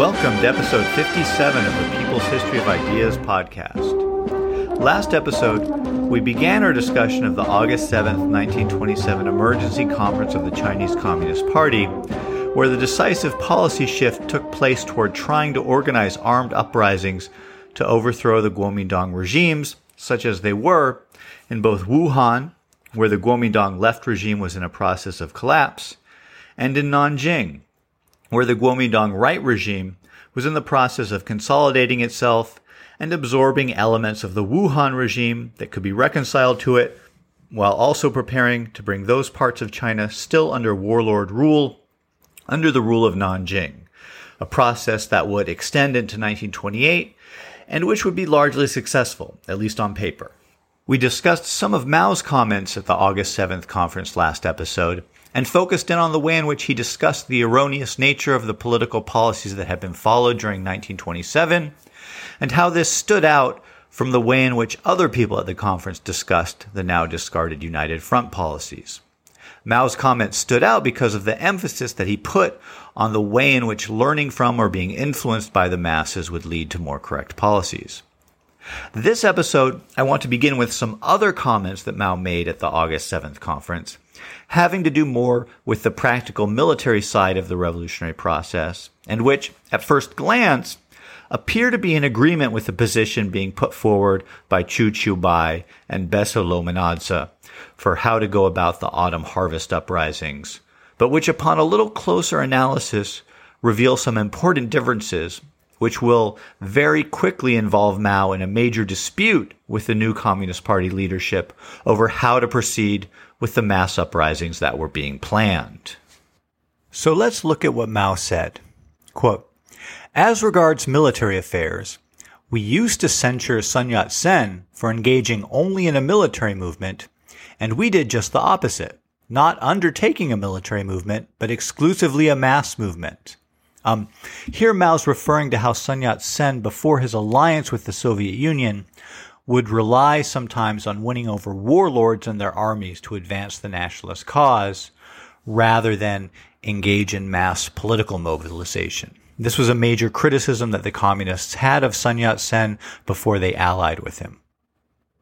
Welcome to episode 57 of the People's History of Ideas podcast. Last episode, we began our discussion of the August 7, 1927 emergency conference of the Chinese Communist Party, where the decisive policy shift took place toward trying to organize armed uprisings to overthrow the Kuomintang regimes, such as they were in both Wuhan, where the Kuomintang left regime was in a process of collapse, and in Nanjing, where the Kuomintang right regime was in the process of consolidating itself and absorbing elements of the Wuhan regime that could be reconciled to it, while also preparing to bring those parts of China still under warlord rule under the rule of Nanjing, a process that would extend into 1928 and which would be largely successful, at least on paper. We discussed some of Mao's comments at the August 7th conference last episode, and focused in on the way in which he discussed the erroneous nature of the political policies that had been followed during 1927 and how this stood out from the way in which other people at the conference discussed the now discarded United Front policies. Mao's comments stood out because of the emphasis that he put on the way in which learning from or being influenced by the masses would lead to more correct policies. This episode, I want to begin with some other comments that Mao made at the August 7th conference having to do more with the practical military side of the revolutionary process, and which, at first glance, appear to be in agreement with the position being put forward by Qu Qiubai and Besso Lominadze for how to go about the autumn harvest uprisings, but which upon a little closer analysis reveal some important differences which will very quickly involve Mao in a major dispute with the new Communist Party leadership over how to proceed with the mass uprisings that were being planned. So let's look at what Mao said. Quote, As regards military affairs, we used to censure Sun Yat-sen for engaging only in a military movement, and we did just the opposite, not undertaking a military movement, but exclusively a mass movement. Um, here Mao's referring to how Sun Yat-sen, before his alliance with the Soviet Union, would rely sometimes on winning over warlords and their armies to advance the nationalist cause rather than engage in mass political mobilization. This was a major criticism that the communists had of Sun Yat-sen before they allied with him.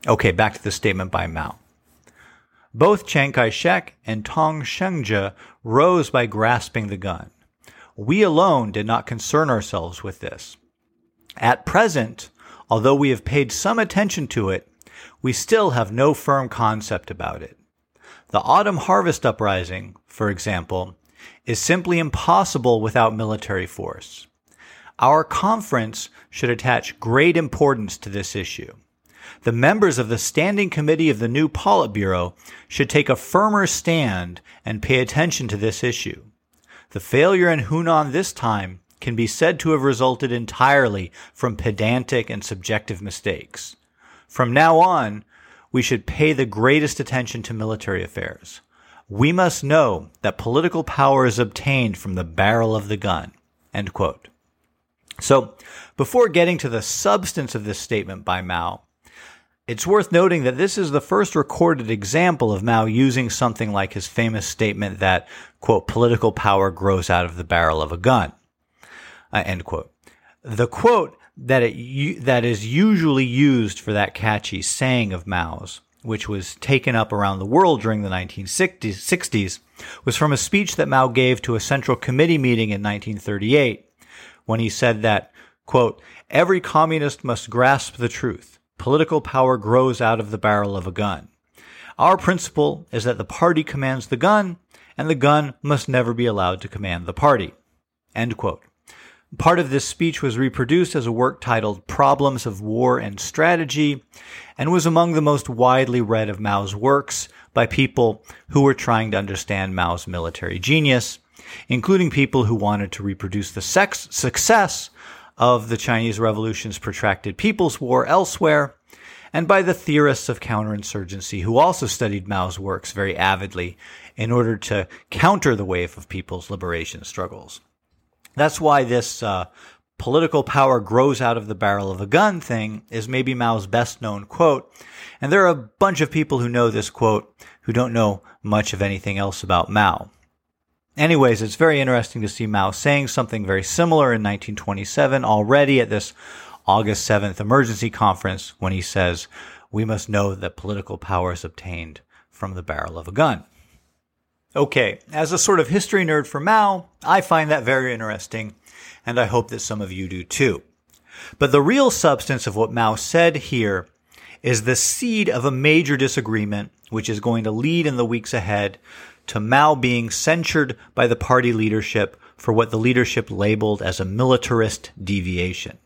Okay, back to the statement by Mao. Both Chiang Kai-shek and Tang Shengzhi rose by grasping the gun. We alone did not concern ourselves with this. At present, Although we have paid some attention to it, we still have no firm concept about it. The autumn harvest uprising, for example, is simply impossible without military force. Our conference should attach great importance to this issue. The members of the Standing Committee of the new Politburo should take a firmer stand and pay attention to this issue. The failure in Hunan this time can be said to have resulted entirely from pedantic and subjective mistakes. From now on, we should pay the greatest attention to military affairs. We must know that political power is obtained from the barrel of the gun. So, before getting to the substance of this statement by Mao, it's worth noting that this is the first recorded example of Mao using something like his famous statement that, quote, political power grows out of the barrel of a gun. Uh, end quote. The quote that it that is usually used for that catchy saying of Mao's, which was taken up around the world during the 1960s, was from a speech that Mao gave to a Central Committee meeting in 1938, when he said that, quote, every communist must grasp the truth. Political power grows out of the barrel of a gun. Our principle is that the party commands the gun, and the gun must never be allowed to command the party. End quote. Part of this speech was reproduced as a work titled Problems of War and Strategy and was among the most widely read of Mao's works by people who were trying to understand Mao's military genius, including people who wanted to reproduce the sex- success of the Chinese Revolution's protracted People's War elsewhere, and by the theorists of counterinsurgency who also studied Mao's works very avidly in order to counter the wave of people's liberation struggles. That's why this uh, political power grows out of the barrel of a gun thing is maybe Mao's best known quote. And there are a bunch of people who know this quote who don't know much of anything else about Mao. Anyways, it's very interesting to see Mao saying something very similar in 1927 already at this August 7th emergency conference when he says, We must know that political power is obtained from the barrel of a gun. Okay, as a sort of history nerd for Mao, I find that very interesting, and I hope that some of you do too. But the real substance of what Mao said here is the seed of a major disagreement, which is going to lead in the weeks ahead to Mao being censured by the party leadership for what the leadership labeled as a militarist deviation.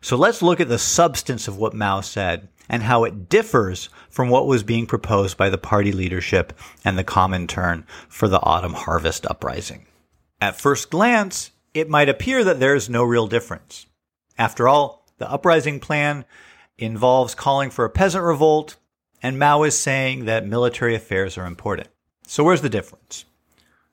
So let's look at the substance of what Mao said and how it differs from what was being proposed by the party leadership and the Comintern for the autumn harvest uprising. At first glance, it might appear that there is no real difference. After all, the uprising plan involves calling for a peasant revolt, and Mao is saying that military affairs are important. So where's the difference?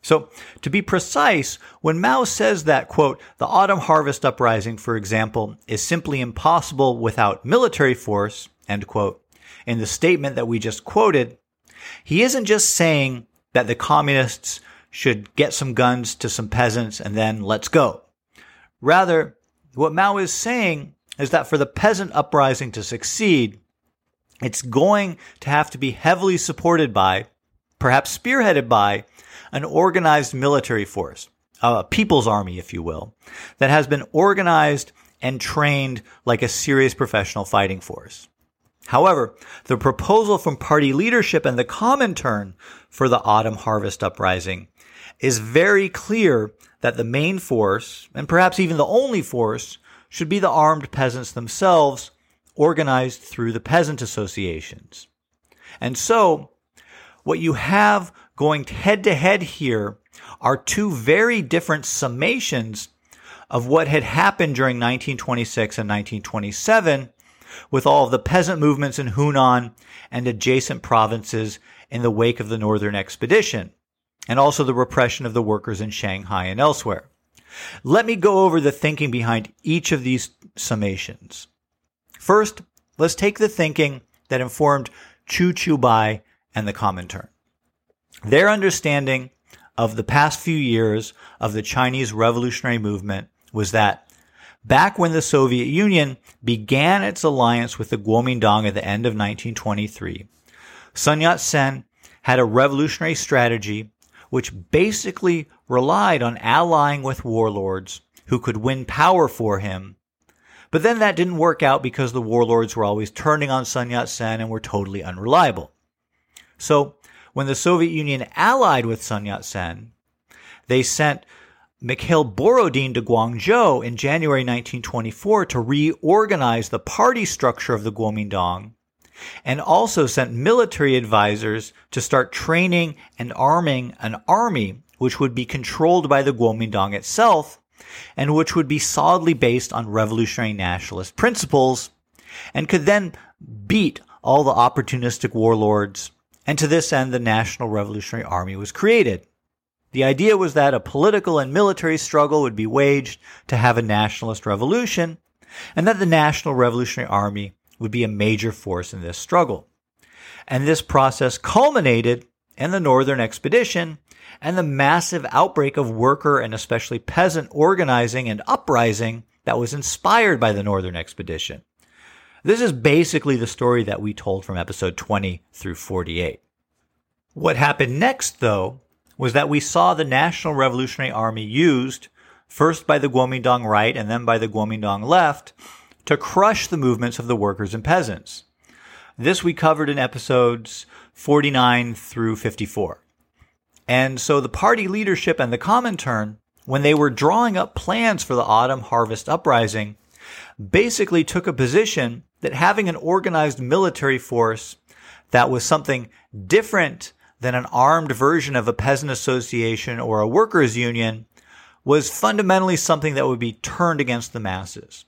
So, to be precise, when Mao says that, quote, the autumn harvest uprising, for example, is simply impossible without military force, end quote, in the statement that we just quoted, he isn't just saying that the communists should get some guns to some peasants and then let's go. Rather, what Mao is saying is that for the peasant uprising to succeed, it's going to have to be heavily supported by, perhaps spearheaded by, an organized military force, a people's army, if you will, that has been organized and trained like a serious professional fighting force. However, the proposal from party leadership and the Comintern for the autumn harvest uprising is very clear that the main force, and perhaps even the only force, should be the armed peasants themselves, organized through the peasant associations. And so, what you have going head to head here are two very different summations of what had happened during 1926 and 1927 with all of the peasant movements in Hunan and adjacent provinces in the wake of the Northern Expedition, and also the repression of the workers in Shanghai and elsewhere. Let me go over the thinking behind each of these summations. First, let's take the thinking that informed Qu Qiubai and the Comintern. Their understanding of the past few years of the Chinese revolutionary movement was that back when the Soviet Union began its alliance with the Kuomintang at the end of 1923, Sun Yat-sen had a revolutionary strategy which basically relied on allying with warlords who could win power for him. But then that didn't work out because the warlords were always turning on Sun Yat-sen and were totally unreliable. So when the Soviet Union allied with Sun Yat-sen, they sent Mikhail Borodin to Guangzhou in January 1924 to reorganize the party structure of the Kuomintang and also sent military advisors to start training and arming an army which would be controlled by the Kuomintang itself and which would be solidly based on revolutionary nationalist principles and could then beat all the opportunistic warlords and to this end, the National Revolutionary Army was created. The idea was that a political and military struggle would be waged to have a nationalist revolution, and that the National Revolutionary Army would be a major force in this struggle. And this process culminated in the Northern Expedition and the massive outbreak of worker and especially peasant organizing and uprising that was inspired by the Northern Expedition. This is basically the story that we told from episode 20 through 48. What happened next, though, was that we saw the National Revolutionary Army used, first by the Kuomintang right and then by the Kuomintang left, to crush the movements of the workers and peasants. This we covered in episodes 49 through 54. And so the party leadership and the Comintern, when they were drawing up plans for the autumn harvest uprising, basically took a position that having an organized military force that was something different than an armed version of a peasant association or a workers union was fundamentally something that would be turned against the masses.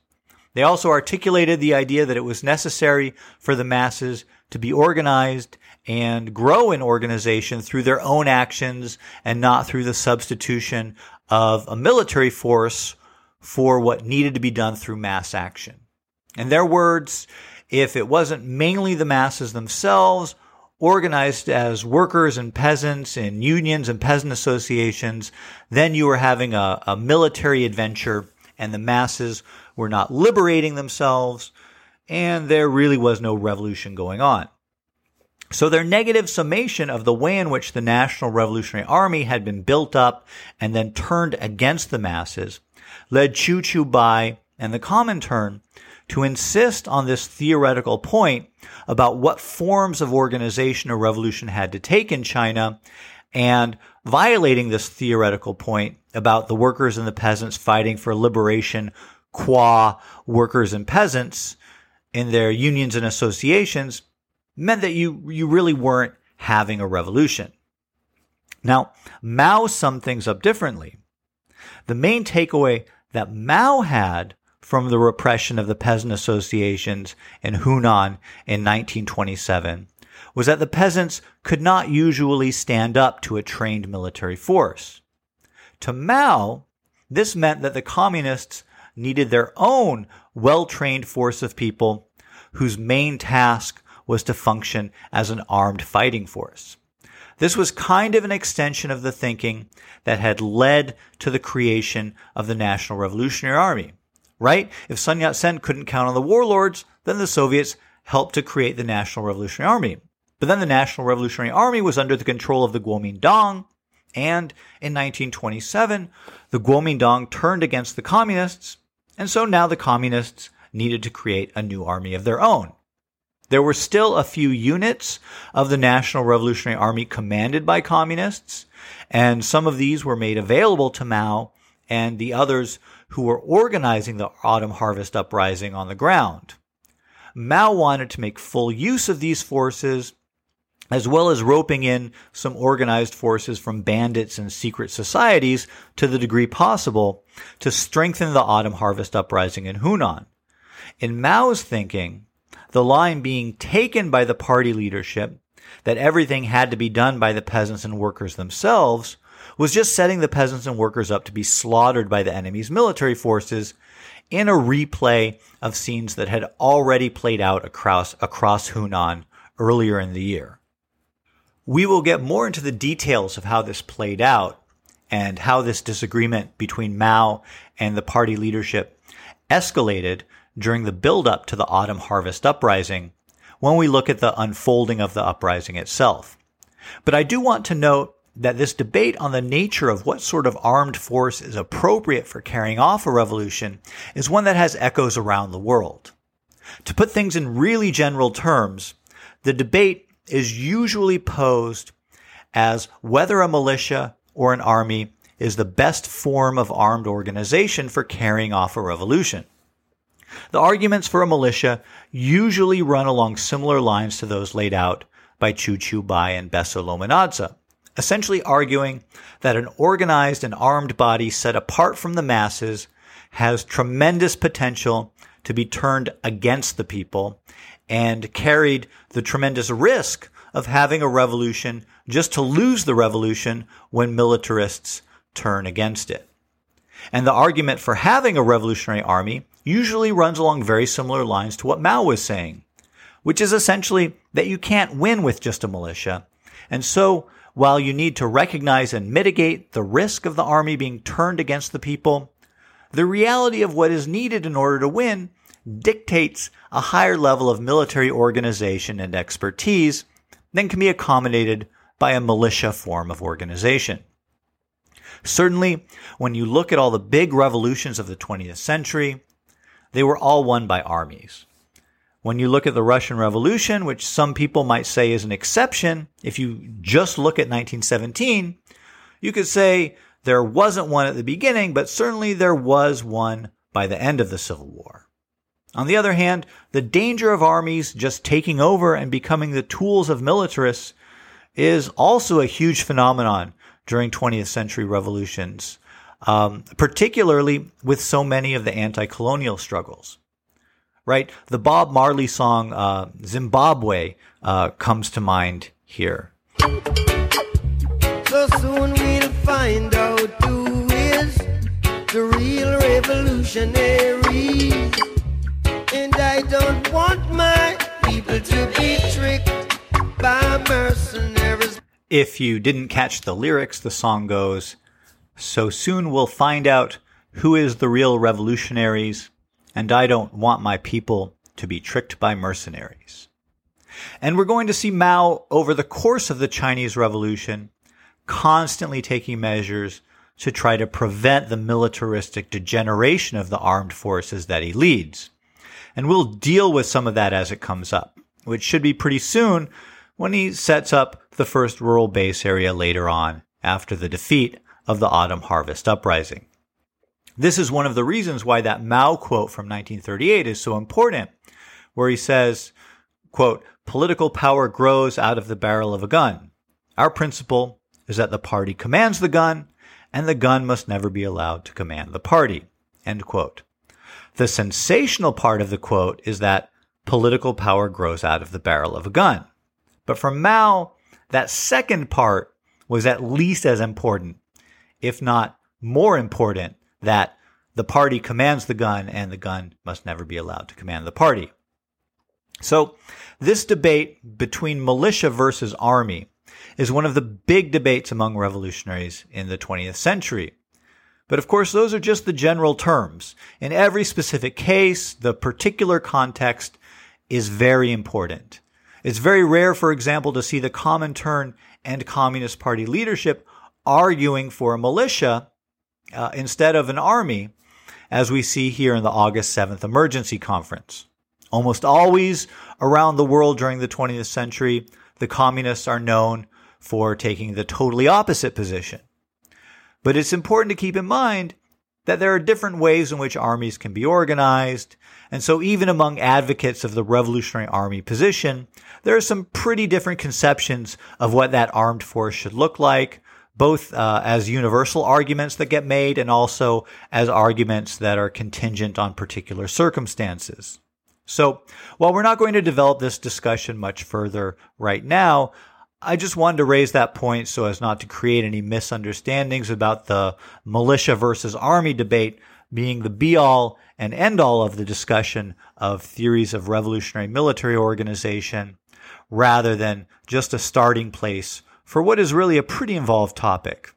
They also articulated the idea that it was necessary for the masses to be organized and grow in organization through their own actions and not through the substitution of a military force for what needed to be done through mass action. In their words, if it wasn't mainly the masses themselves organized as workers and peasants in unions and peasant associations. Then you were having a, a military adventure and the masses were not liberating themselves and there really was no revolution going on. So their negative summation of the way in which the National Revolutionary Army had been built up and then turned against the masses led Qu Qiubai and the Comintern to insist on this theoretical point about what forms of organization a revolution had to take in China and violating this theoretical point about the workers and the peasants fighting for liberation qua workers and peasants in their unions and associations meant that you, you really weren't having a revolution. Now, Mao summed things up differently. The main takeaway that Mao had from the repression of the peasant associations in Hunan in 1927 was that the peasants could not usually stand up to a trained military force. To Mao, this meant that the communists needed their own well-trained force of people whose main task was to function as an armed fighting force. This was kind of an extension of the thinking that had led to the creation of the National Revolutionary Army right? If Sun Yat-sen couldn't count on the warlords, then the Soviets helped to create the National Revolutionary Army. But then the National Revolutionary Army was under the control of the Kuomintang, and in 1927, the Kuomintang turned against the communists, and so now the communists needed to create a new army of their own. There were still a few units of the National Revolutionary Army commanded by communists, and some of these were made available to Mao, and the others who were organizing the autumn harvest uprising on the ground. Mao wanted to make full use of these forces, as well as roping in some organized forces from bandits and secret societies to the degree possible to strengthen the autumn harvest uprising in Hunan. In Mao's thinking, the line being taken by the party leadership that everything had to be done by the peasants and workers themselves was just setting the peasants and workers up to be slaughtered by the enemy's military forces in a replay of scenes that had already played out across, across Hunan earlier in the year. We will get more into the details of how this played out and how this disagreement between Mao and the party leadership escalated during the build-up to the autumn harvest uprising when we look at the unfolding of the uprising itself. But I do want to note that this debate on the nature of what sort of armed force is appropriate for carrying off a revolution is one that has echoes around the world. To put things in really general terms, the debate is usually posed as whether a militia or an army is the best form of armed organization for carrying off a revolution. The arguments for a militia usually run along similar lines to those laid out by Qu Qiubai and Besso Lominadze essentially arguing that an organized and armed body set apart from the masses has tremendous potential to be turned against the people and carried the tremendous risk of having a revolution just to lose the revolution when militarists turn against it. And the argument for having a revolutionary army usually runs along very similar lines to what Mao was saying, which is essentially that you can't win with just a militia. And so while you need to recognize and mitigate the risk of the army being turned against the people, the reality of what is needed in order to win dictates a higher level of military organization and expertise than can be accommodated by a militia form of organization. Certainly, when you look at all the big revolutions of the 20th century, they were all won by armies. When you look at the Russian Revolution, which some people might say is an exception, if you just look at 1917, you could say there wasn't one at the beginning, but certainly there was one by the end of the Civil War. On the other hand, the danger of armies just taking over and becoming the tools of militarists is also a huge phenomenon during 20th century revolutions, um, particularly with so many of the anti-colonial struggles right? The Bob Marley song uh, Zimbabwe uh, comes to mind here. So soon we'll find out who is the real revolutionary. And I don't want my people to be tricked by If you didn't catch the lyrics, the song goes, So soon we'll find out who is the real revolutionaries, and I don't want my people to be tricked by mercenaries. And we're going to see Mao over the course of the Chinese Revolution constantly taking measures to try to prevent the militaristic degeneration of the armed forces that he leads. And we'll deal with some of that as it comes up, which should be pretty soon when he sets up the first rural base area later on after the defeat of the autumn harvest uprising. This is one of the reasons why that Mao quote from 1938 is so important, where he says, quote, political power grows out of the barrel of a gun. Our principle is that the party commands the gun and the gun must never be allowed to command the party. End quote. The sensational part of the quote is that political power grows out of the barrel of a gun. But for Mao, that second part was at least as important, if not more important, that the party commands the gun and the gun must never be allowed to command the party. So this debate between militia versus army is one of the big debates among revolutionaries in the 20th century. But of course, those are just the general terms. In every specific case, the particular context is very important. It's very rare, for example, to see the Comintern and Communist Party leadership arguing for a militia uh, instead of an army, as we see here in the August 7th Emergency Conference. Almost always around the world during the 20th century, the communists are known for taking the totally opposite position. But it's important to keep in mind that there are different ways in which armies can be organized. And so even among advocates of the Revolutionary Army position, there are some pretty different conceptions of what that armed force should look like, both uh, as universal arguments that get made and also as arguments that are contingent on particular circumstances. So while we're not going to develop this discussion much further right now, I just wanted to raise that point so as not to create any misunderstandings about the militia versus army debate being the be all and end all of the discussion of theories of revolutionary military organization rather than just a starting place for what is really a pretty involved topic.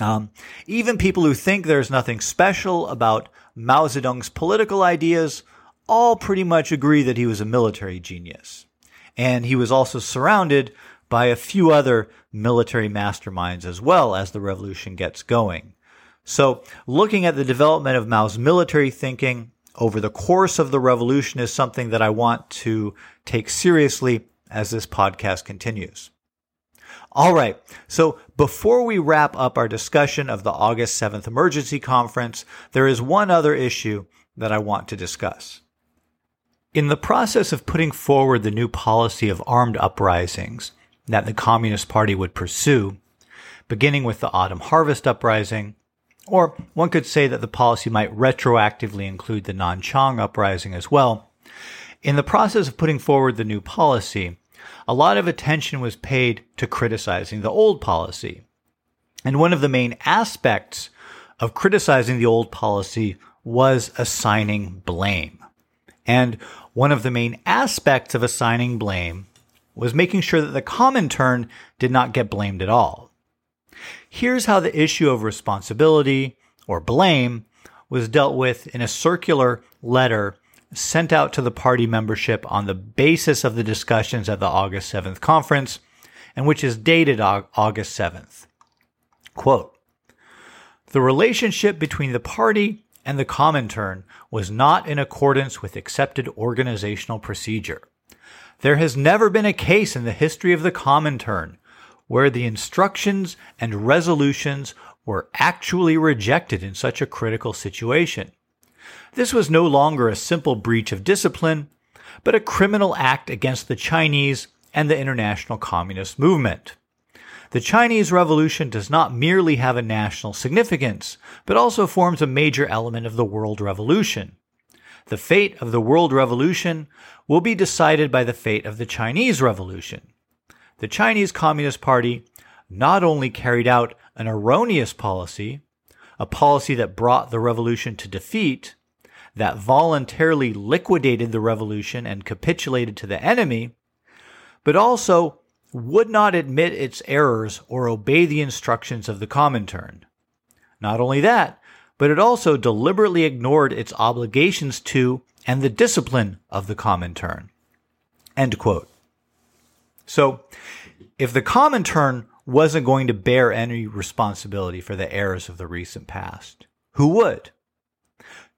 Um, even people who think there's nothing special about Mao Zedong's political ideas all pretty much agree that he was a military genius. And he was also surrounded by a few other military masterminds as well as the revolution gets going. So, looking at the development of Mao's military thinking over the course of the revolution is something that I want to take seriously as this podcast continues. All right. So before we wrap up our discussion of the August 7th emergency conference, there is one other issue that I want to discuss. In the process of putting forward the new policy of armed uprisings, that the Communist Party would pursue, beginning with the autumn harvest uprising, or one could say that the policy might retroactively include the Nanchang uprising as well. In the process of putting forward the new policy, a lot of attention was paid to criticizing the old policy. And one of the main aspects of criticizing the old policy was assigning blame. And one of the main aspects of assigning blame was making sure that the Comintern did not get blamed at all. Here's how the issue of responsibility or blame was dealt with in a circular letter sent out to the party membership on the basis of the discussions at the August 7th conference and which is dated August 7th. Quote, the relationship between the party and the Comintern was not in accordance with accepted organizational procedure. There has never been a case in the history of the Comintern where the instructions and resolutions were actually rejected in such a critical situation. This was no longer a simple breach of discipline, but a criminal act against the Chinese and the international communist movement. The Chinese Revolution does not merely have a national significance, but also forms a major element of the world revolution. The fate of the world revolution will be decided by the fate of the Chinese Revolution. The Chinese Communist Party not only carried out an erroneous policy, a policy that brought the revolution to defeat, that voluntarily liquidated the revolution and capitulated to the enemy, but also would not admit its errors or obey the instructions of the Comintern. Not only that, but it also deliberately ignored its obligations to and the discipline of the Comintern. End quote. So, if the Comintern wasn't going to bear any responsibility for the errors of the recent past, who would?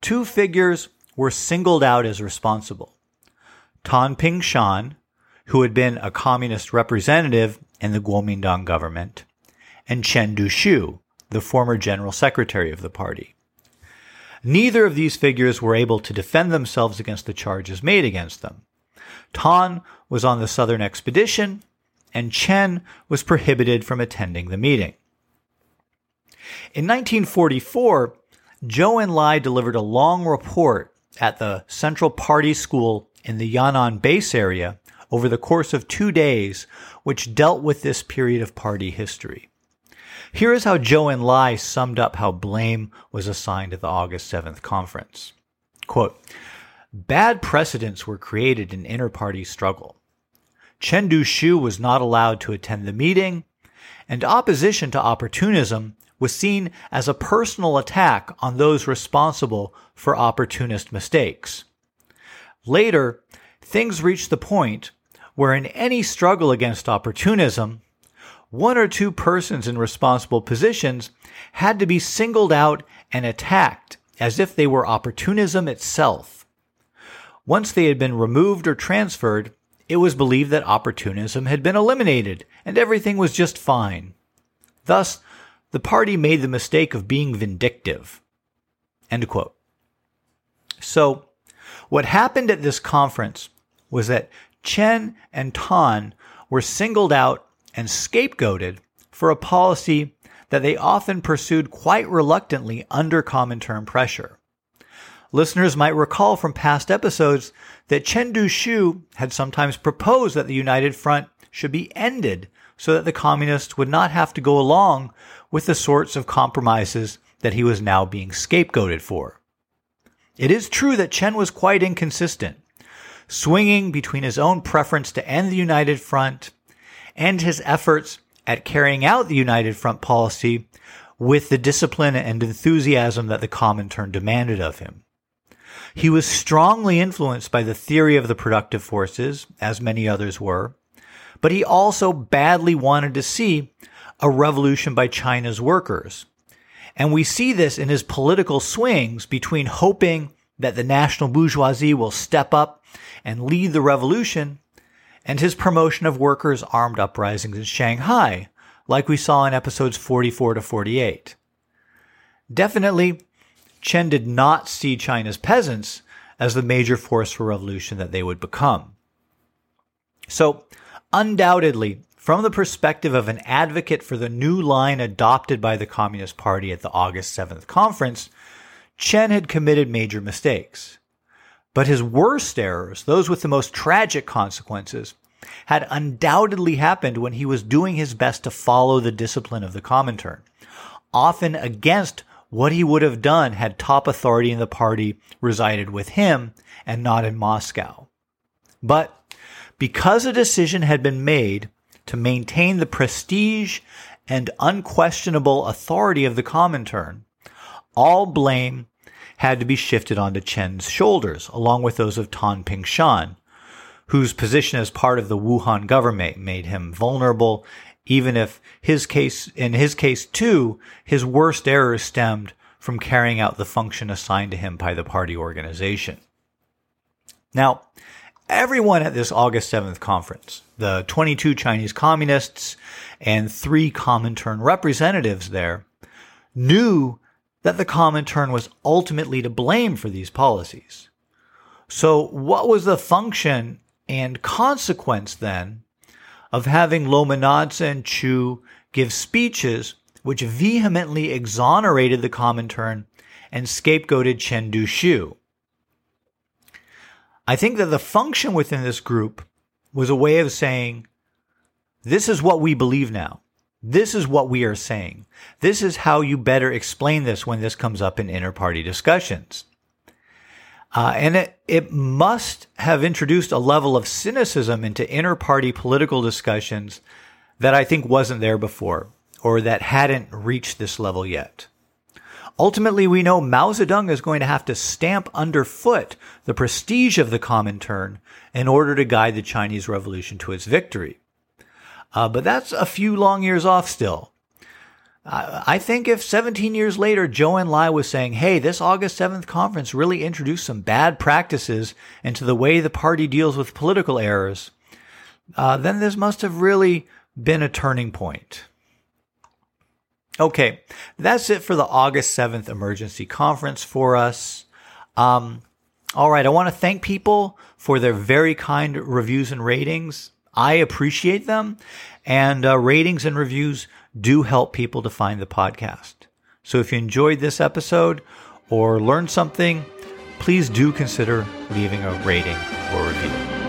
Two figures were singled out as responsible. Tan Ping Shan, who had been a communist representative in the Kuomintang government, and Chen Duxiu, the former general secretary of the party. Neither of these figures were able to defend themselves against the charges made against them. Tan was on the southern expedition, and Chen was prohibited from attending the meeting. In 1944, Zhou Enlai delivered a long report at the Central Party School in the Yan'an base area over the course of two days, which dealt with this period of party history. Here is how Zhou Enlai summed up how blame was assigned at the August 7th conference. Quote, Bad precedents were created in inter-party struggle. Chen Duxiu was not allowed to attend the meeting, and opposition to opportunism was seen as a personal attack on those responsible for opportunist mistakes. Later, things reached the point where in any struggle against opportunism, one or two persons in responsible positions had to be singled out and attacked as if they were opportunism itself. Once they had been removed or transferred, it was believed that opportunism had been eliminated and everything was just fine. Thus, the party made the mistake of being vindictive. So, what happened at this conference was that Chen and Tan were singled out and scapegoated for a policy that they often pursued quite reluctantly under Comintern pressure. Listeners might recall from past episodes that Chen Duxiu had sometimes proposed that the United Front should be ended so that the communists would not have to go along with the sorts of compromises that he was now being scapegoated for. It is true that Chen was quite inconsistent, swinging between his own preference to end the United Front and his efforts at carrying out the United Front policy with the discipline and enthusiasm that the Comintern demanded of him. He was strongly influenced by the theory of the productive forces, as many others were, but he also badly wanted to see a revolution by China's workers. And we see this in his political swings between hoping that the national bourgeoisie will step up and lead the revolution and his promotion of workers' armed uprisings in Shanghai, like we saw in episodes 44 to 48. Definitely, Chen did not see China's peasants as the major force for revolution that they would become. So, undoubtedly, from the perspective of an advocate for the new line adopted by the Communist Party at the August 7th conference, Chen had committed major mistakes. But his worst errors, those with the most tragic consequences, had undoubtedly happened when he was doing his best to follow the discipline of the Comintern, often against what he would have done had top authority in the party resided with him and not in Moscow. But because a decision had been made to maintain the prestige and unquestionable authority of the Comintern, all blame had to be shifted onto Chen's shoulders, along with those of Tan Ping Shan, whose position as part of the Wuhan government made him vulnerable, even if his case, in his case too, his worst errors stemmed from carrying out the function assigned to him by the party organization. Now, everyone at this August 7th conference, the 22 Chinese communists and three Comintern representatives there, knew that the Comintern was ultimately to blame for these policies. So, what was the function and consequence then of having Lominadze and Qu give speeches which vehemently exonerated the Comintern and scapegoated Chen Duxiu? I think that the function within this group was a way of saying, this is what we believe now. This is what we are saying. This is how you better explain this when this comes up in inter party discussions. Uh, and it, it must have introduced a level of cynicism into inter party political discussions that I think wasn't there before or that hadn't reached this level yet. Ultimately, we know Mao Zedong is going to have to stamp underfoot the prestige of the Comintern in order to guide the Chinese Revolution to its victory. Uh, but that's a few long years off still. I think if 17 years later Zhou Enlai was saying, hey, this August 7th conference really introduced some bad practices into the way the party deals with political errors, uh, then this must have really been a turning point. Okay, that's it for the August 7th emergency conference for us. Um, all right, I want to thank people for their very kind reviews and ratings. I appreciate them, and uh, ratings and reviews do help people to find the podcast. So if you enjoyed this episode or learned something, please do consider leaving a rating or review.